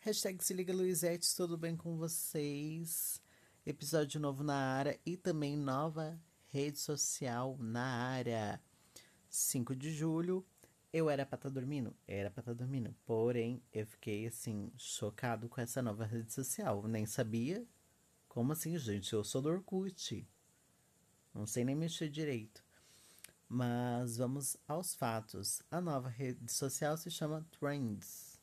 Hashtag se liga Luizete, tudo bem com vocês? Episódio novo na área e também nova rede social na área. 5 de julho, eu era pra estar tá dormindo? Era pra estar tá dormindo. Porém, eu fiquei assim, chocado com essa nova rede social. Nem sabia. Como assim, gente? Eu sou do Orkut. Não sei nem mexer direito. Mas vamos aos fatos. A nova rede social se chama Trends.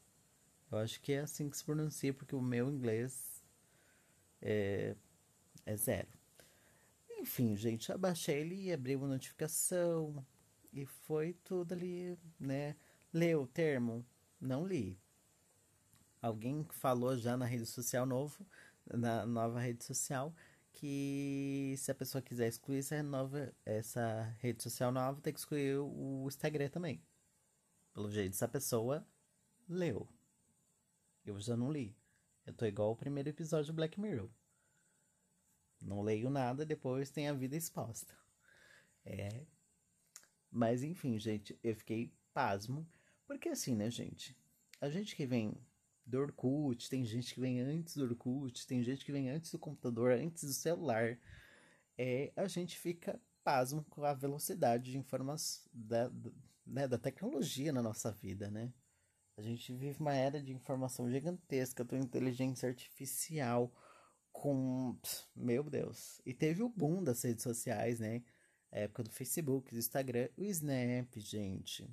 Eu acho que é assim que se pronuncia, porque o meu inglês é, é zero. Enfim, gente, eu baixei ele, abri uma notificação e foi tudo ali, né? Leu o termo? Não li. Alguém falou já na rede social novo, na nova rede social, que se a pessoa quiser excluir essa, nova, essa rede social nova, tem que excluir o Instagram também. Pelo jeito, essa pessoa leu. Eu já não li. Eu tô igual o primeiro episódio do Black Mirror. Não leio nada, depois tem a vida exposta. É. Mas enfim, gente, eu fiquei pasmo. Porque assim, né, gente? A gente que vem do Orkut, tem gente que vem antes do Orkut, tem gente que vem antes do computador, antes do celular. É, a gente fica pasmo com a velocidade de informação da, né, da tecnologia na nossa vida, né? A gente vive uma era de informação gigantesca, com inteligência artificial, com. Meu Deus. E teve o boom das redes sociais, né? A época do Facebook, do Instagram, o Snap, gente.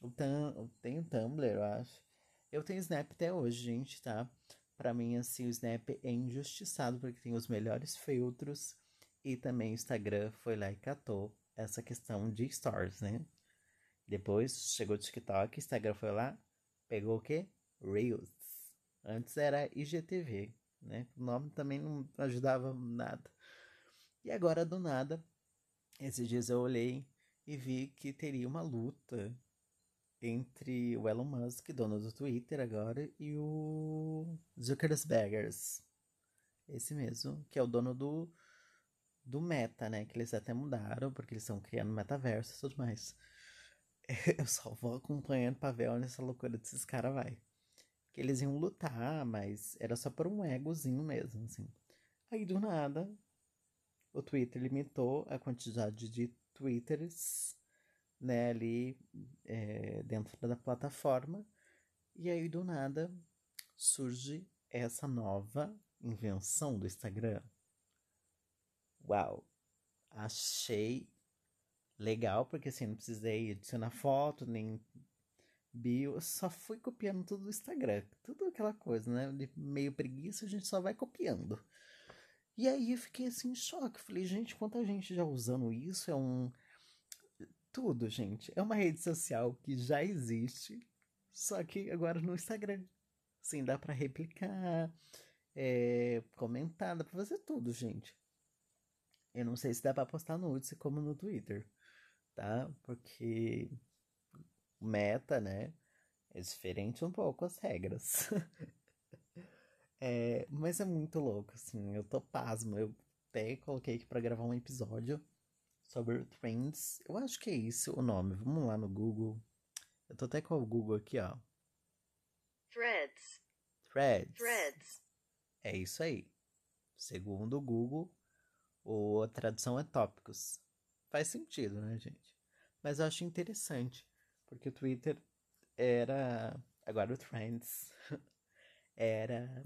O tam, tem o Tumblr, eu acho. Eu tenho Snap até hoje, gente, tá? Pra mim, assim, o Snap é injustiçado porque tem os melhores filtros. E também o Instagram foi lá e catou essa questão de stories, né? Depois chegou o TikTok, Instagram foi lá, pegou o quê? Reels. Antes era IGTV, né? O nome também não ajudava nada. E agora, do nada, esses dias eu olhei e vi que teria uma luta entre o Elon Musk, dono do Twitter agora, e o Zuckerberg, esse mesmo, que é o dono do, do Meta, né? Que eles até mudaram, porque eles estão criando metaverso e tudo mais. Eu só vou acompanhando pra ver onde essa loucura desses caras vai. Que eles iam lutar, mas era só por um egozinho mesmo, assim. Aí do nada, o Twitter limitou a quantidade de twitters né, ali é, dentro da plataforma. E aí, do nada, surge essa nova invenção do Instagram. Uau! Achei legal, porque assim, não precisei adicionar foto, nem bio, eu só fui copiando tudo do Instagram. Tudo aquela coisa, né? De meio preguiça, a gente só vai copiando. E aí eu fiquei assim em choque. Falei, gente, quanta gente já usando isso? É um tudo, gente. É uma rede social que já existe, só que agora no Instagram. Sim, dá para replicar, é, comentar, dá pra fazer tudo, gente. Eu não sei se dá pra postar nudes como no Twitter, tá? Porque meta, né? É diferente um pouco as regras. é, mas é muito louco, assim. Eu tô pasmo. Eu até coloquei aqui pra gravar um episódio sobre trends. Eu acho que é isso o nome. Vamos lá no Google. Eu tô até com o Google aqui, ó. Threads. Threads. Threads. É isso aí. Segundo o Google, a tradução é tópicos. Faz sentido, né, gente? Mas eu acho interessante, porque o Twitter era. Agora o Trends. era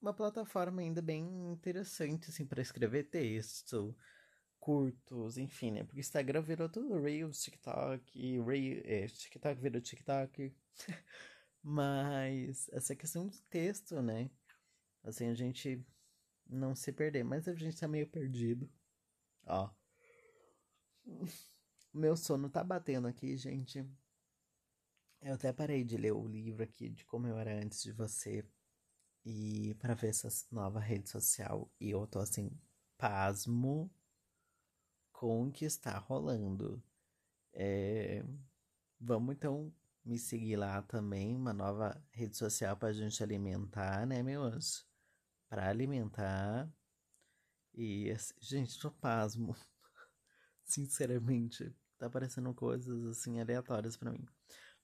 uma plataforma ainda bem interessante, assim, para escrever texto, curtos, enfim, né? Porque Instagram virou tudo Reels, TikTok, Reel, é, TikTok virou TikTok. Mas essa questão de texto, né? Assim, a gente não se perder, mas a gente tá meio perdido. Ó. Meu sono tá batendo aqui, gente. Eu até parei de ler o livro aqui de como eu era antes de você. E para ver essa nova rede social. E eu tô assim, pasmo com o que está rolando. É... Vamos então me seguir lá também, uma nova rede social para gente alimentar, né, meu anjo? Para alimentar. E, assim, gente, tô pasmo. Sinceramente, tá aparecendo coisas assim aleatórias para mim.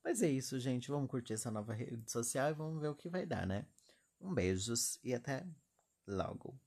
Mas é isso, gente. Vamos curtir essa nova rede social e vamos ver o que vai dar, né? Um beijos e até logo.